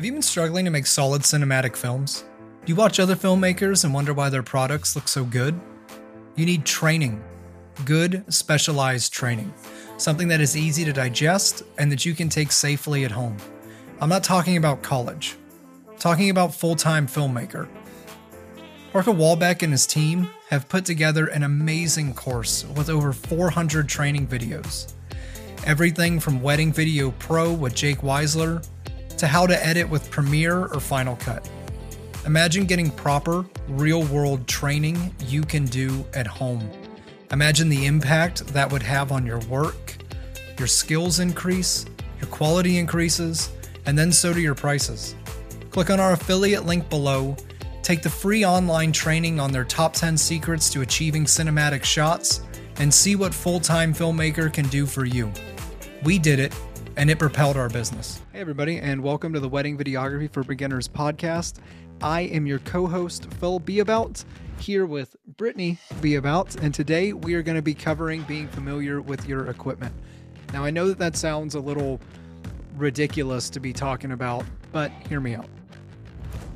Have you been struggling to make solid cinematic films? Do you watch other filmmakers and wonder why their products look so good? You need training. Good, specialized training. Something that is easy to digest and that you can take safely at home. I'm not talking about college. I'm talking about full-time filmmaker. Parker Walbeck and his team have put together an amazing course with over 400 training videos. Everything from Wedding Video Pro with Jake Weisler to how to edit with Premiere or Final Cut. Imagine getting proper, real world training you can do at home. Imagine the impact that would have on your work. Your skills increase, your quality increases, and then so do your prices. Click on our affiliate link below, take the free online training on their top 10 secrets to achieving cinematic shots, and see what full time filmmaker can do for you. We did it, and it propelled our business. Hey, everybody, and welcome to the Wedding Videography for Beginners podcast. I am your co host, Phil Beabout, here with Brittany Beabout, and today we are going to be covering being familiar with your equipment. Now, I know that that sounds a little ridiculous to be talking about, but hear me out.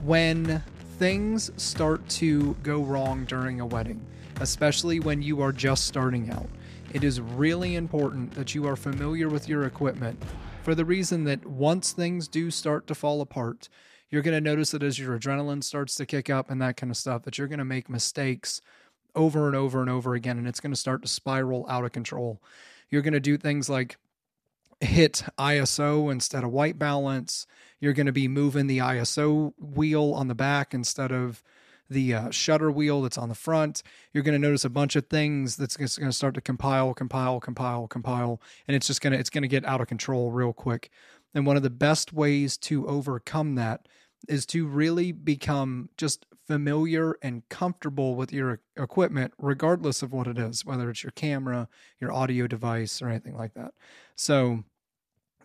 When things start to go wrong during a wedding, especially when you are just starting out, it is really important that you are familiar with your equipment for the reason that once things do start to fall apart, you're going to notice that as your adrenaline starts to kick up and that kind of stuff, that you're going to make mistakes over and over and over again, and it's going to start to spiral out of control. You're going to do things like hit ISO instead of white balance. You're going to be moving the ISO wheel on the back instead of the uh, shutter wheel that's on the front. You're going to notice a bunch of things that's going to start to compile, compile, compile, compile, and it's just going to it's going to get out of control real quick. And one of the best ways to overcome that is to really become just familiar and comfortable with your equipment, regardless of what it is, whether it's your camera, your audio device, or anything like that. So,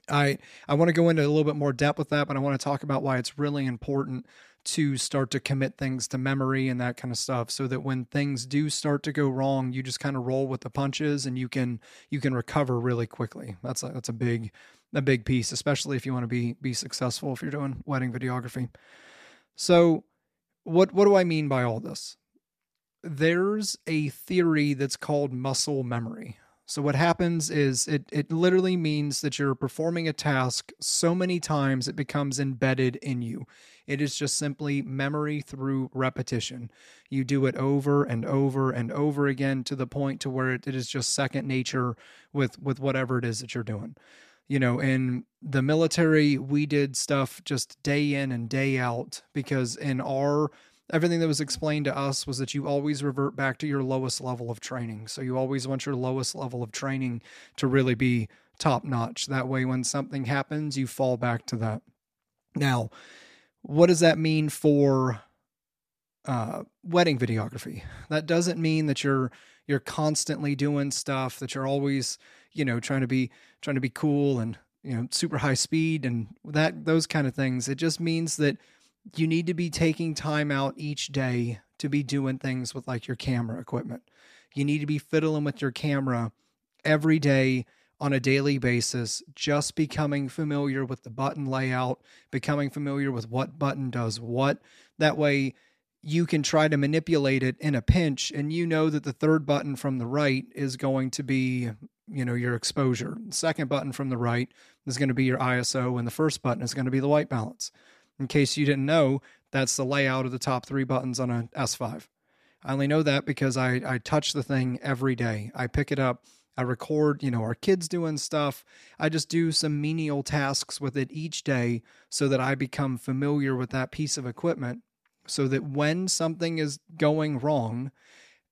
I I want to go into a little bit more depth with that, but I want to talk about why it's really important to start to commit things to memory and that kind of stuff so that when things do start to go wrong you just kind of roll with the punches and you can you can recover really quickly. That's a, that's a big a big piece especially if you want to be be successful if you're doing wedding videography. So what what do i mean by all this? There's a theory that's called muscle memory so what happens is it it literally means that you're performing a task so many times it becomes embedded in you. It is just simply memory through repetition. You do it over and over and over again to the point to where it, it is just second nature with with whatever it is that you're doing. You know, in the military, we did stuff just day in and day out because in our everything that was explained to us was that you always revert back to your lowest level of training. So you always want your lowest level of training to really be top notch. That way, when something happens, you fall back to that. Now, what does that mean for uh, wedding videography? That doesn't mean that you're you're constantly doing stuff that you're always you know trying to be trying to be cool and you know super high speed and that those kind of things. It just means that you need to be taking time out each day to be doing things with like your camera equipment. You need to be fiddling with your camera every day on a daily basis, just becoming familiar with the button layout, becoming familiar with what button does what. That way, you can try to manipulate it in a pinch, and you know that the third button from the right is going to be, you know, your exposure. The second button from the right is going to be your ISO, and the first button is going to be the white balance. In case you didn't know, that's the layout of the top three buttons on a S5. I only know that because I, I touch the thing every day. I pick it up, I record, you know, our kids doing stuff. I just do some menial tasks with it each day so that I become familiar with that piece of equipment so that when something is going wrong,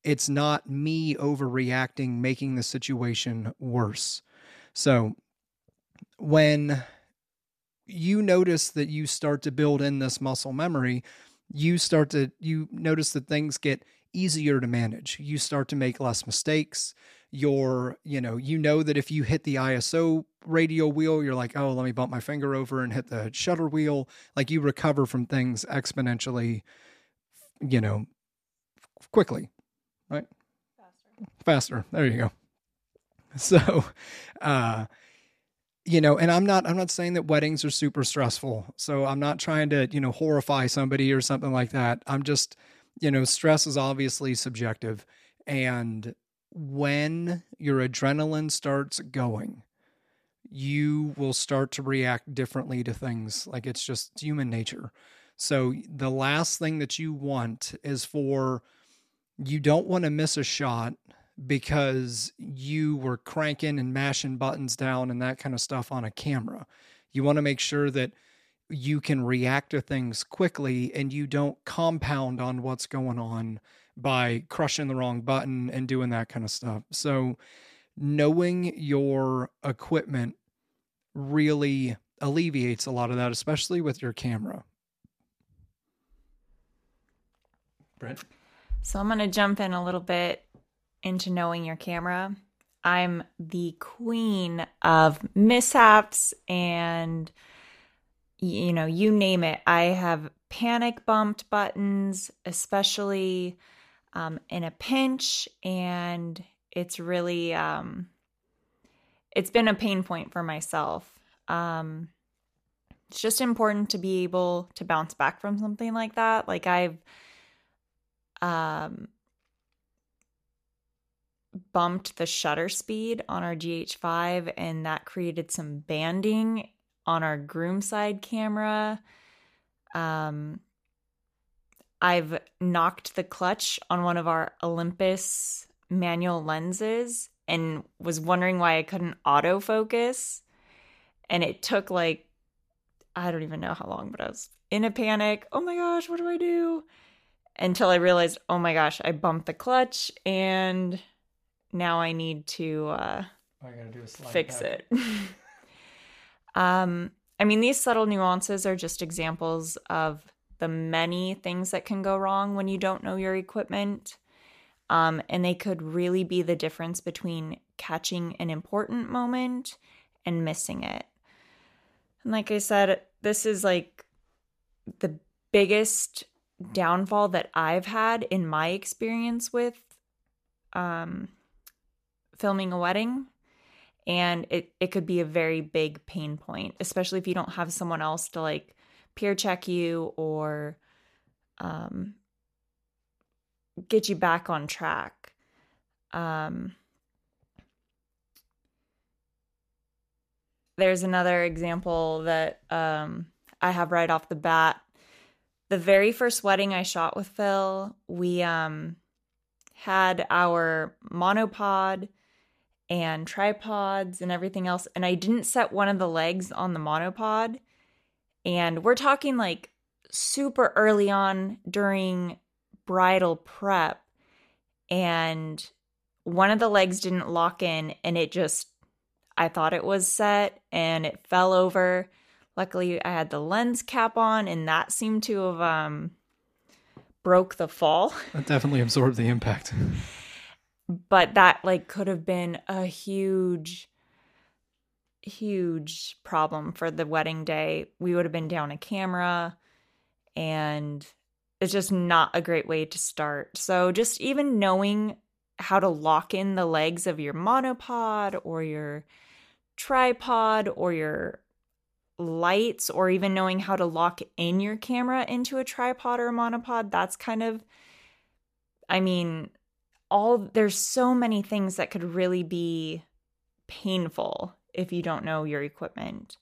it's not me overreacting, making the situation worse. So when you notice that you start to build in this muscle memory, you start to you notice that things get easier to manage. You start to make less mistakes. You're, you know, you know that if you hit the ISO radial wheel, you're like, oh, let me bump my finger over and hit the shutter wheel. Like you recover from things exponentially, you know, quickly, right? Faster. Faster. There you go. So, uh, you know, and I'm not I'm not saying that weddings are super stressful. So I'm not trying to, you know, horrify somebody or something like that. I'm just, you know, stress is obviously subjective and when your adrenaline starts going, you will start to react differently to things. Like it's just human nature. So the last thing that you want is for you don't want to miss a shot because you were cranking and mashing buttons down and that kind of stuff on a camera. You want to make sure that you can react to things quickly and you don't compound on what's going on by crushing the wrong button and doing that kind of stuff. So, knowing your equipment really alleviates a lot of that, especially with your camera. Brent? So, I'm going to jump in a little bit into knowing your camera. I'm the queen of mishaps and you know, you name it. I have panic bumped buttons, especially um, in a pinch, and it's really um, it's been a pain point for myself. Um, it's just important to be able to bounce back from something like that. Like I've um bumped the shutter speed on our GH5 and that created some banding on our groom side camera. Um I've knocked the clutch on one of our Olympus manual lenses and was wondering why I couldn't autofocus. And it took like, I don't even know how long, but I was in a panic. Oh my gosh, what do I do? Until I realized, oh my gosh, I bumped the clutch and now I need to uh, I gotta do a fix back. it. um, I mean, these subtle nuances are just examples of the many things that can go wrong when you don't know your equipment. Um, and they could really be the difference between catching an important moment and missing it. And like I said, this is like the biggest downfall that I've had in my experience with um, filming a wedding. And it, it could be a very big pain point, especially if you don't have someone else to like peer check you or um, get you back on track. Um, there's another example that um, I have right off the bat. The very first wedding I shot with Phil, we um, had our monopod and tripods and everything else, and I didn't set one of the legs on the monopod. And we're talking like super early on during bridal prep. And one of the legs didn't lock in and it just, I thought it was set and it fell over. Luckily, I had the lens cap on and that seemed to have um, broke the fall. That definitely absorbed the impact. but that like could have been a huge huge problem for the wedding day. We would have been down a camera and it's just not a great way to start. So just even knowing how to lock in the legs of your monopod or your tripod or your lights or even knowing how to lock in your camera into a tripod or a monopod, that's kind of I mean, all there's so many things that could really be painful if you don't know your equipment.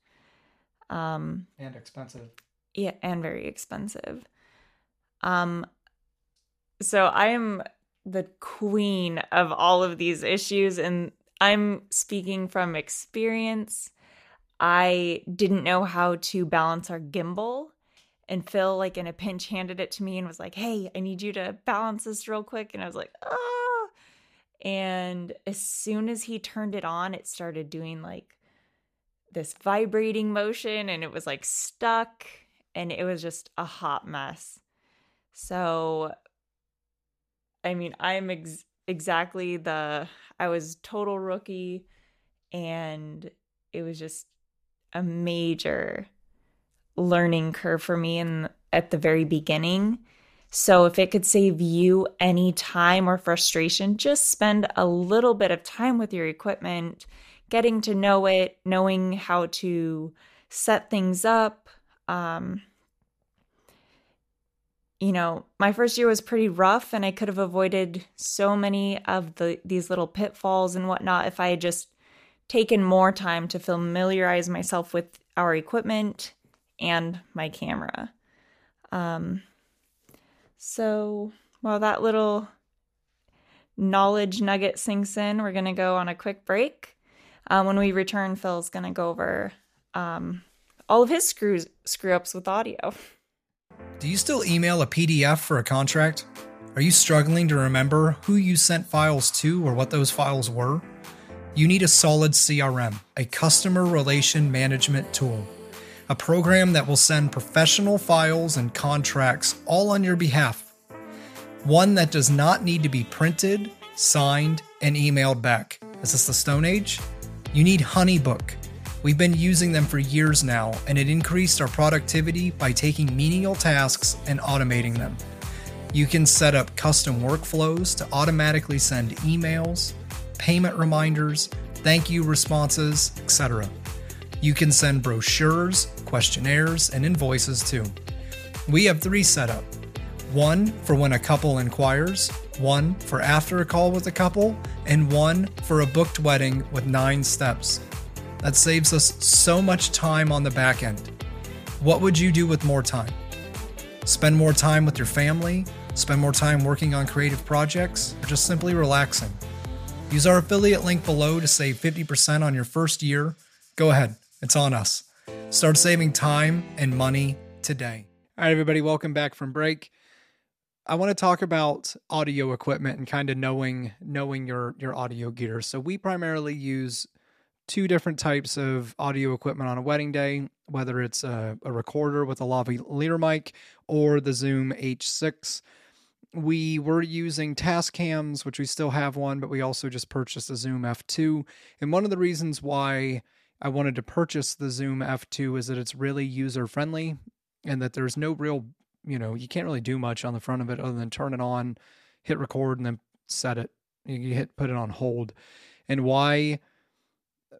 Um, and expensive. Yeah, and very expensive. Um, so I am the queen of all of these issues, and I'm speaking from experience. I didn't know how to balance our gimbal. And Phil, like in a pinch, handed it to me and was like, Hey, I need you to balance this real quick. And I was like, Oh, and as soon as he turned it on, it started doing like this vibrating motion and it was like stuck and it was just a hot mess. So, I mean, I'm ex- exactly the, I was total rookie and it was just a major learning curve for me in at the very beginning so, if it could save you any time or frustration, just spend a little bit of time with your equipment, getting to know it, knowing how to set things up. Um, you know, my first year was pretty rough, and I could have avoided so many of the these little pitfalls and whatnot if I had just taken more time to familiarize myself with our equipment and my camera. Um, so while that little knowledge nugget sinks in, we're going to go on a quick break. Um, when we return, Phil's going to go over um, all of his screws screw ups with audio. Do you still email a PDF for a contract? Are you struggling to remember who you sent files to or what those files were? You need a solid CRM, a customer relation management tool, a program that will send professional files and contracts all on your behalf. One that does not need to be printed, signed, and emailed back. Is this the Stone Age? You need Honeybook We've been using them for years now, and it increased our productivity by taking menial tasks and automating them. You can set up custom workflows to automatically send emails, payment reminders, thank you responses, etc. You can send brochures, questionnaires, and invoices too. We have three set up one for when a couple inquires, one for after a call with a couple, and one for a booked wedding with nine steps. That saves us so much time on the back end. What would you do with more time? Spend more time with your family, spend more time working on creative projects, or just simply relaxing? Use our affiliate link below to save 50% on your first year. Go ahead, it's on us. Start saving time and money today. All right, everybody, welcome back from break. I want to talk about audio equipment and kind of knowing knowing your your audio gear. So we primarily use two different types of audio equipment on a wedding day, whether it's a, a recorder with a lavalier mic or the Zoom H6. We were using Tascams, which we still have one, but we also just purchased a Zoom F2. And one of the reasons why I wanted to purchase the Zoom F2 is that it's really user friendly and that there's no real, you know, you can't really do much on the front of it other than turn it on, hit record, and then set it. You hit put it on hold. And why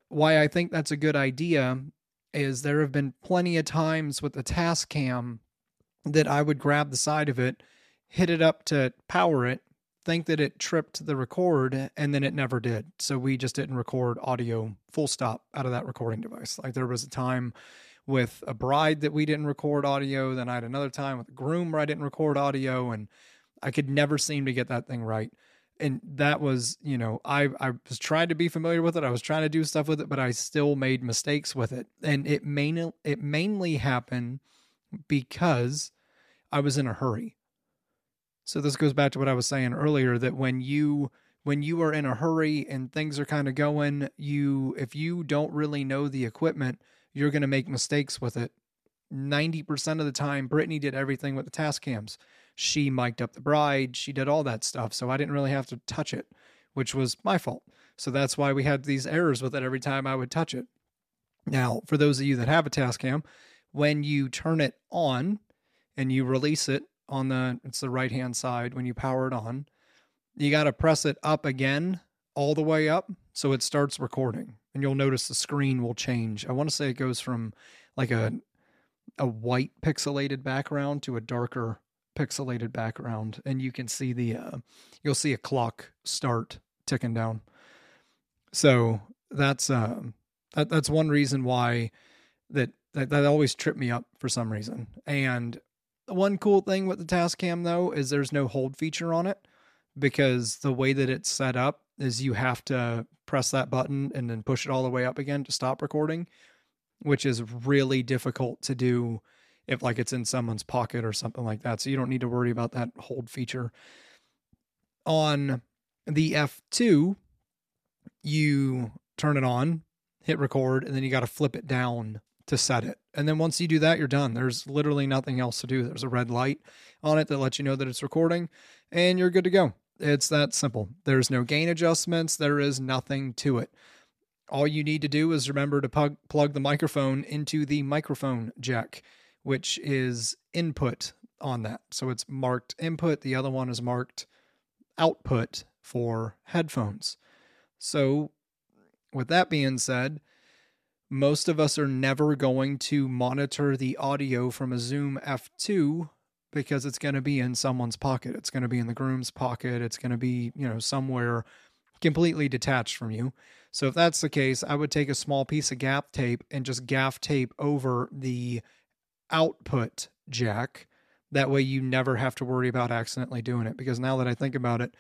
why I think that's a good idea is there have been plenty of times with the Tascam that I would grab the side of it, hit it up to power it, think that it tripped the record, and then it never did. So we just didn't record audio full stop out of that recording device. Like there was a time with a bride that we didn't record audio, then I had another time with a groom where I didn't record audio, and I could never seem to get that thing right and that was you know i i was trying to be familiar with it i was trying to do stuff with it but i still made mistakes with it and it mainly it mainly happened because i was in a hurry so this goes back to what i was saying earlier that when you when you are in a hurry and things are kind of going you if you don't really know the equipment you're going to make mistakes with it 90% of the time brittany did everything with the Tascams. she mic'd up the bride, she did all that stuff. So I didn't really have to touch it, which was my fault. So that's why we had these errors with it every time I would touch it. Now, for those of you that have a Tascam, when you turn it on and you release it on the it's the right hand side when you power it on, you got to press it up again all the way up so it starts recording. And you'll notice the screen will change. I want to say it goes from like a a white pixelated background to a darker pixelated background and you can see the uh, you'll see a clock start ticking down so that's um that, that's one reason why that, that that always tripped me up for some reason and one cool thing with the Tascam though is there's no hold feature on it because the way that it's set up is you have to press that button and then push it all the way up again to stop recording which is really difficult to do if like it's in someone's pocket or something like that. So you don't need to worry about that hold feature. On the F2, you turn it on, hit record, and then you got to flip it down to set it. And then once you do that, you're done. There's literally nothing else to do. There's a red light on it that lets you know that it's recording, and you're good to go. It's that simple. There's no gain adjustments, there is nothing to it. All you need to do is remember to plug, plug the microphone into the microphone jack which is input on that. So it's marked input. The other one is marked output for headphones. So With that being said, most of us are never going to monitor the audio from a Zoom F2 because it's going to be in someone's pocket. It's going to be in the groom's pocket. It's going to be, you know, somewhere completely detached from you. So if that's the case, I would take a small piece of gaff tape and just gaff tape over the output jack. That way you never have to worry about accidentally doing it. Because now that I think about it,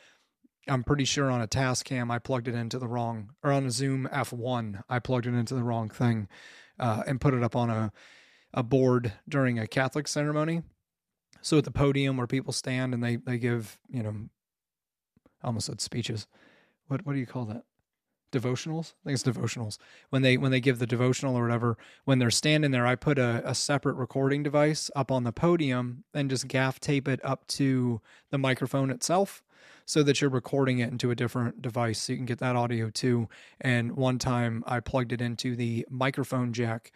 I'm pretty sure on a Tascam I plugged it into the wrong, or on a Zoom F1 I plugged it into the wrong thing, uh, and put it up on a a board during a Catholic ceremony. So at the podium where people stand and they they give you know, I almost said speeches. What what do you call that? devotionals. I think it's devotionals. When they when they give the devotional or whatever, when they're standing there, I put a, a separate recording device up on the podium and just gaff tape it up to the microphone itself so that you're recording it into a different device so you can get that audio too. And one time I plugged it into the microphone jack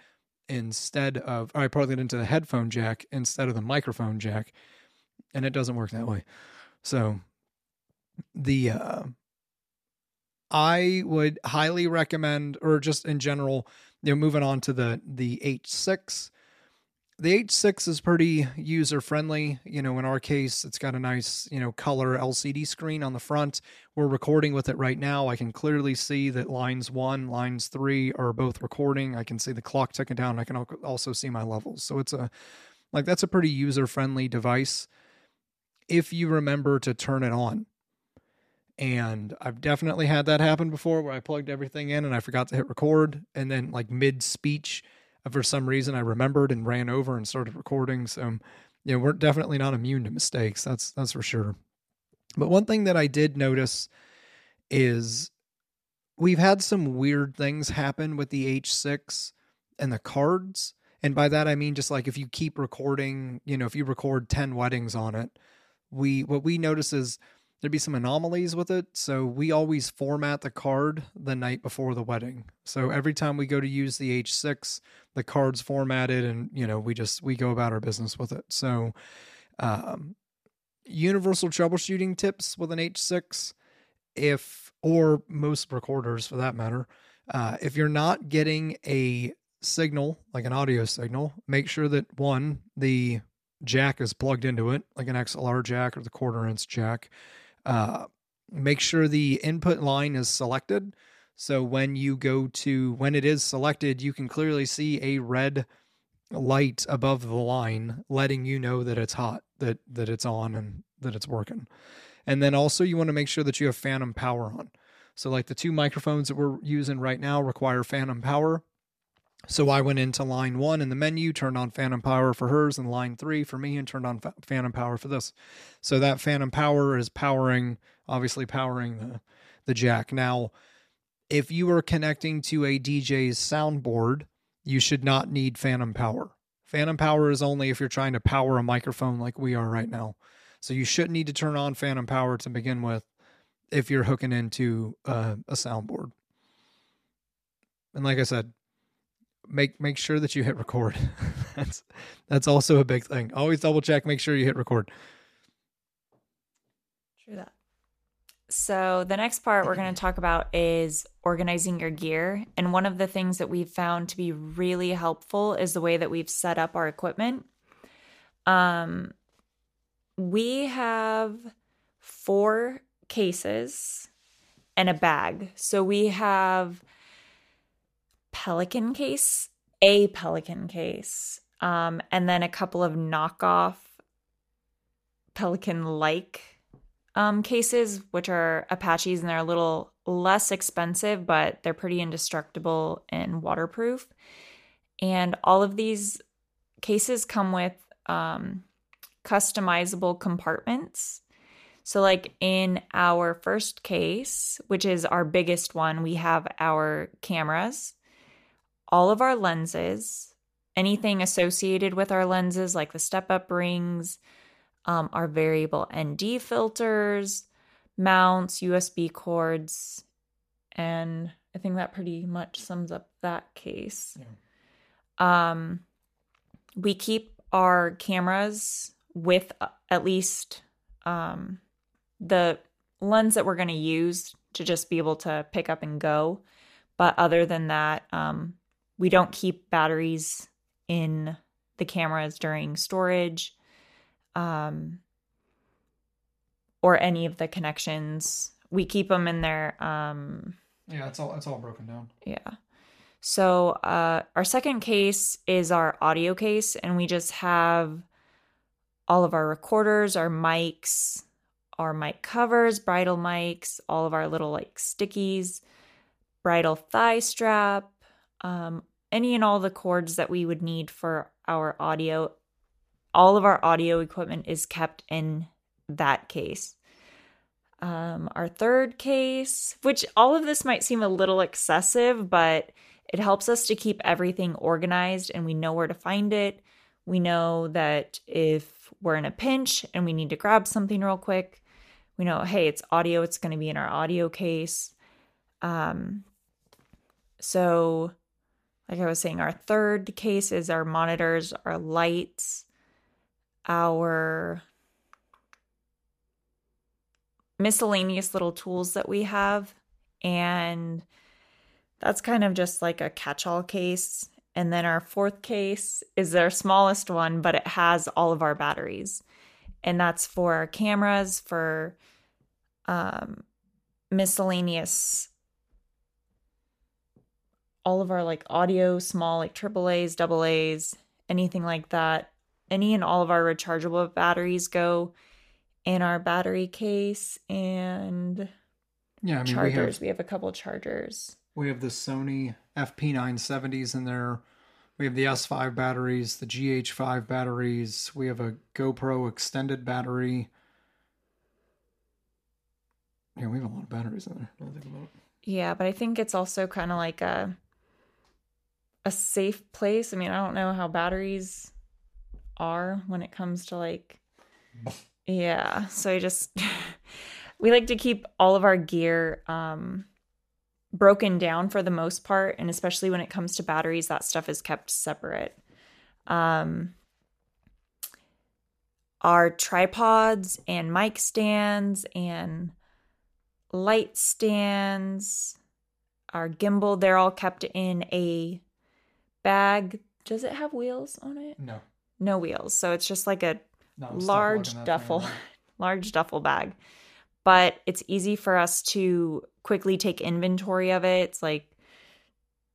instead of I plugged it into the headphone jack instead of the microphone jack. And it doesn't work that way. So the uh I would highly recommend, or just in general, you know, moving on to the the H6 the H6 is pretty user friendly. You know, in our case, it's got a nice, you know, color LCD screen on the front. We're recording with it right now. I can clearly see that lines one, lines three are both recording. I can see the clock ticking down. I can also see my levels. So it's a, like, that's a pretty user friendly device if you remember to turn it on. And I've definitely had that happen before where I plugged everything in and I forgot to hit record. And then, like, mid speech, Uh, for some reason I remembered and ran over and started recording. So, um, you know, we're definitely not immune to mistakes. That's that's for sure. But one thing that I did notice is we've had some weird things happen with the H6 and the cards. And by that I mean just like if you keep recording, you know, if you record 10 weddings on it, we what we notice is there'd be some anomalies with it. So we always format the card the night before the wedding. So every time we go to use the H6, the card's formatted and, you know, we just, we go about our business with it. So, um, universal troubleshooting tips with an H6, if, or most recorders for that matter, uh, if you're not getting a signal, like an audio signal, make sure that one, the jack is plugged into it, like an XLR jack or the quarter inch jack. Uh, make sure the input line is selected. So when you go to, when it is selected, you can clearly see a red light above the line letting you know that it's hot, that, that it's on and that it's working. And then also you want to make sure that you have phantom power on. So like the two microphones that we're using right now require phantom power. So I went into line one in the menu, turned on Phantom Power for hers, and line three for me, and turned on Phantom Power for this. So that Phantom Power is powering, obviously powering the the jack. Now, if you are connecting to a DJ's soundboard, you should not need Phantom Power. Phantom Power is only if you're trying to power a microphone like we are right now. So you shouldn't need to turn on Phantom Power to begin with if you're hooking into uh, a soundboard. And like I said, make make sure that you hit record. that's that's also a big thing. Always double check, make sure you hit record. True that. So, the next part we're going to talk about is organizing your gear. And one of the things that we've found to be really helpful is the way that we've set up our equipment. Um, we have four cases and a bag. So, we have Pelican case, a Pelican case, um, and then a couple of knockoff Pelican like um, cases, which are Apaches, and they're a little less expensive, but they're pretty indestructible and waterproof. And all of these cases come with um, customizable compartments. So, like in our first case, which is our biggest one, we have our cameras all of our lenses, anything associated with our lenses, like the step up rings, um, our variable ND filters, mounts, USB cords, and I think that pretty much sums up that case. Yeah. Um, we keep our cameras with uh, at least um, the lens that we're going to use to just be able to pick up and go But other than that, um, we don't keep batteries in the cameras during storage um, or any of the connections. We keep them in there. Um, yeah, it's all it's all broken down. Yeah. So uh, our second case is our audio case, and we just have all of our recorders, our mics, our mic covers, bridal mics, all of our little like stickies, bridal thigh strap, um, any and all the cords that we would need for our audio. All of our audio equipment is kept in that case. Um, our third case, which all of this might seem a little excessive, but it helps us to keep everything organized and we know where to find it. We know that if we're in a pinch and we need to grab something real quick, we know, hey, it's audio, it's going to be in our audio case. Um, so, like I was saying, our third case is our monitors, our lights, our miscellaneous little tools that we have. And that's kind of just like a catch all case. And then our fourth case is our smallest one, but it has all of our batteries. And that's for our cameras, for um, miscellaneous, all of our like audio, small, like triple A's, double A's, anything like that. Any and all of our rechargeable batteries go in our battery case and yeah, I mean, chargers. we have, we have a couple chargers. We have the Sony FP970s in there. We have the S5 batteries, the GH5 batteries. We have a GoPro extended battery. Yeah, we have a lot of batteries in there. Yeah, but I think it's also kind of like a a safe place. I mean, I don't know how batteries are when it comes to like yeah, so I just we like to keep all of our gear um broken down for the most part and especially when it comes to batteries that stuff is kept separate um our tripods and mic stands and light stands our gimbal they're all kept in a bag does it have wheels on it no no wheels so it's just like a large duffel large duffel bag but it's easy for us to quickly take inventory of it. It's like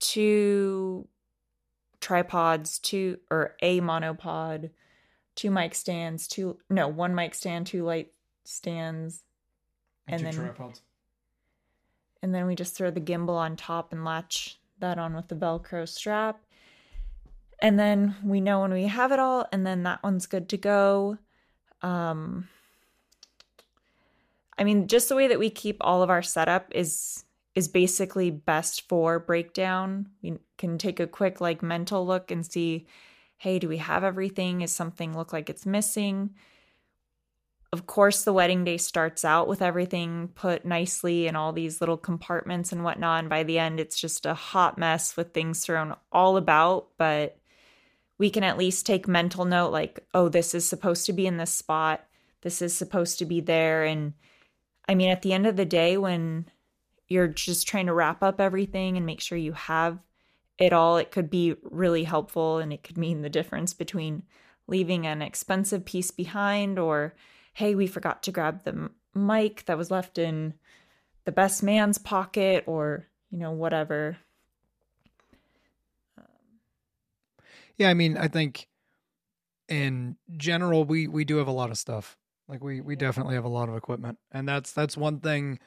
two tripods, two or a monopod, two mic stands, two no, one mic stand, two light stands, and, and then tripods. And then we just throw the gimbal on top and latch that on with the Velcro strap. And then we know when we have it all, and then that one's good to go. Um, I mean, just the way that we keep all of our setup is is basically best for breakdown. We can take a quick like mental look and see, hey, do we have everything? Is something look like it's missing? Of course, the wedding day starts out with everything put nicely in all these little compartments and whatnot. And by the end, it's just a hot mess with things thrown all about. But we can at least take mental note like, oh, this is supposed to be in this spot. This is supposed to be there. And I mean, at the end of the day, when you're just trying to wrap up everything and make sure you have it all, it could be really helpful and it could mean the difference between leaving an expensive piece behind or, hey, we forgot to grab the mic that was left in the best man's pocket or, you know, whatever. Yeah, I mean, I think in general we we do have a lot of stuff. Like we we definitely have a lot of equipment, and that's that's one thing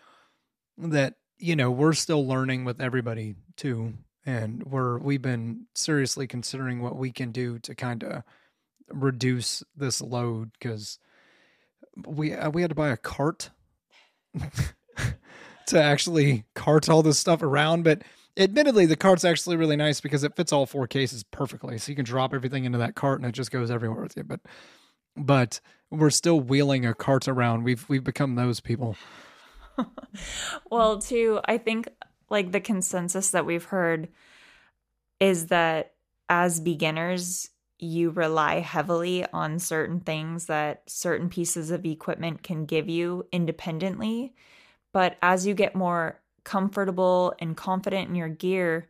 that you know we're still learning with everybody too, and we're we've been seriously considering what we can do to kind of reduce this load because we uh, we had to buy a cart to actually cart all this stuff around, but admittedly the cart's actually really nice because it fits all four cases perfectly so you can drop everything into that cart and it just goes everywhere with you but but we're still wheeling a cart around. We've we've become those people. well, too, I think like the consensus that we've heard is that as beginners, you rely heavily on certain things that certain pieces of equipment can give you independently. But as you get more comfortable and confident in your gear,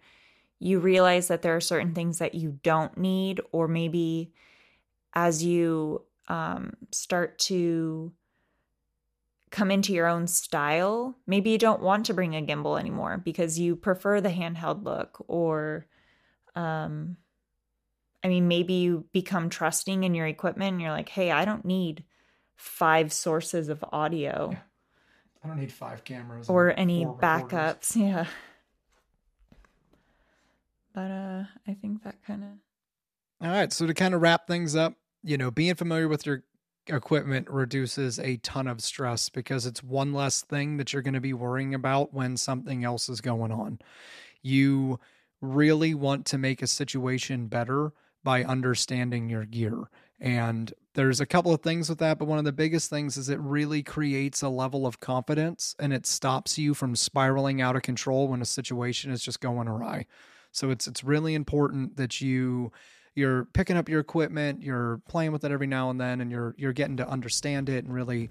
you realize that there are certain things that you don't need, or maybe as you um, start to come into your own style, maybe you don't want to bring a gimbal anymore because you prefer the handheld look, or um, I mean, maybe you become trusting in your equipment and you're like, hey, I don't need five sources of audio. Yeah. I don't need five cameras or any backups. Yeah. But uh I think that kind of All right, so to kind of wrap things up, you know, being familiar with your equipment reduces a ton of stress because it's one less thing that you're going to be worrying about when something else is going on. You really want to make a situation better by understanding your gear. And there's a couple of things with that, but one of the biggest things is it really creates a level of confidence and it stops you from spiraling out of control when a situation is just going awry. So it's it's really important that you you're picking up your equipment, you're playing with it every now and then and you're you're getting to understand it and really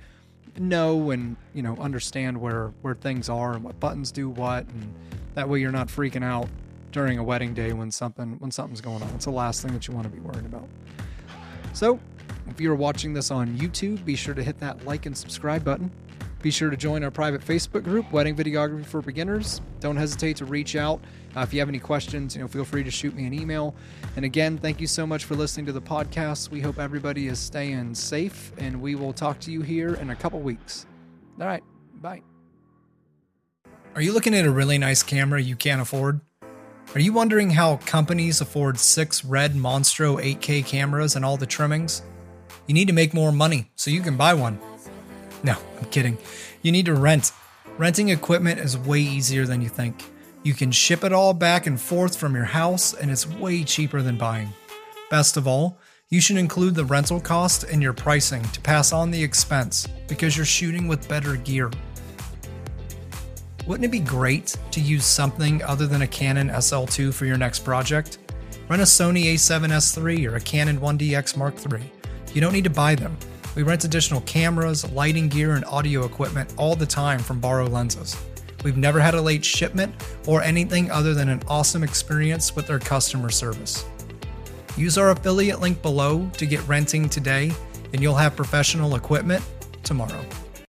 know and you know understand where where things are and what buttons do what and that way you're not freaking out during a wedding day when something when something's going on. It's the last thing that you want to be worried about. So, if you're watching this on YouTube, be sure to hit that like and subscribe button. Be sure to join our private Facebook group, Wedding Videography for Beginners. Don't hesitate to reach out. Uh, if you have any questions, you know, feel free to shoot me an email. And again, thank you so much for listening to the podcast. We hope everybody is staying safe, and we will talk to you here in a couple weeks. All right, bye. Are you looking at a really nice camera you can't afford? Are you wondering how companies afford six red Monstro 8K cameras and all the trimmings? You need to make more money so you can buy one. No, I'm kidding. You need to rent. Renting equipment is way easier than you think. You can ship it all back and forth from your house, and it's way cheaper than buying. Best of all, you should include the rental cost in your pricing to pass on the expense because you're shooting with better gear. Wouldn't it be great to use something other than a Canon SL2 for your next project? Rent a Sony a7S III or a Canon 1DX Mark III. You don't need to buy them. We rent additional cameras, lighting gear, and audio equipment all the time from Borrow Lenses. We've never had a late shipment or anything other than an awesome experience with their customer service. Use our affiliate link below to get renting today, and you'll have professional equipment tomorrow.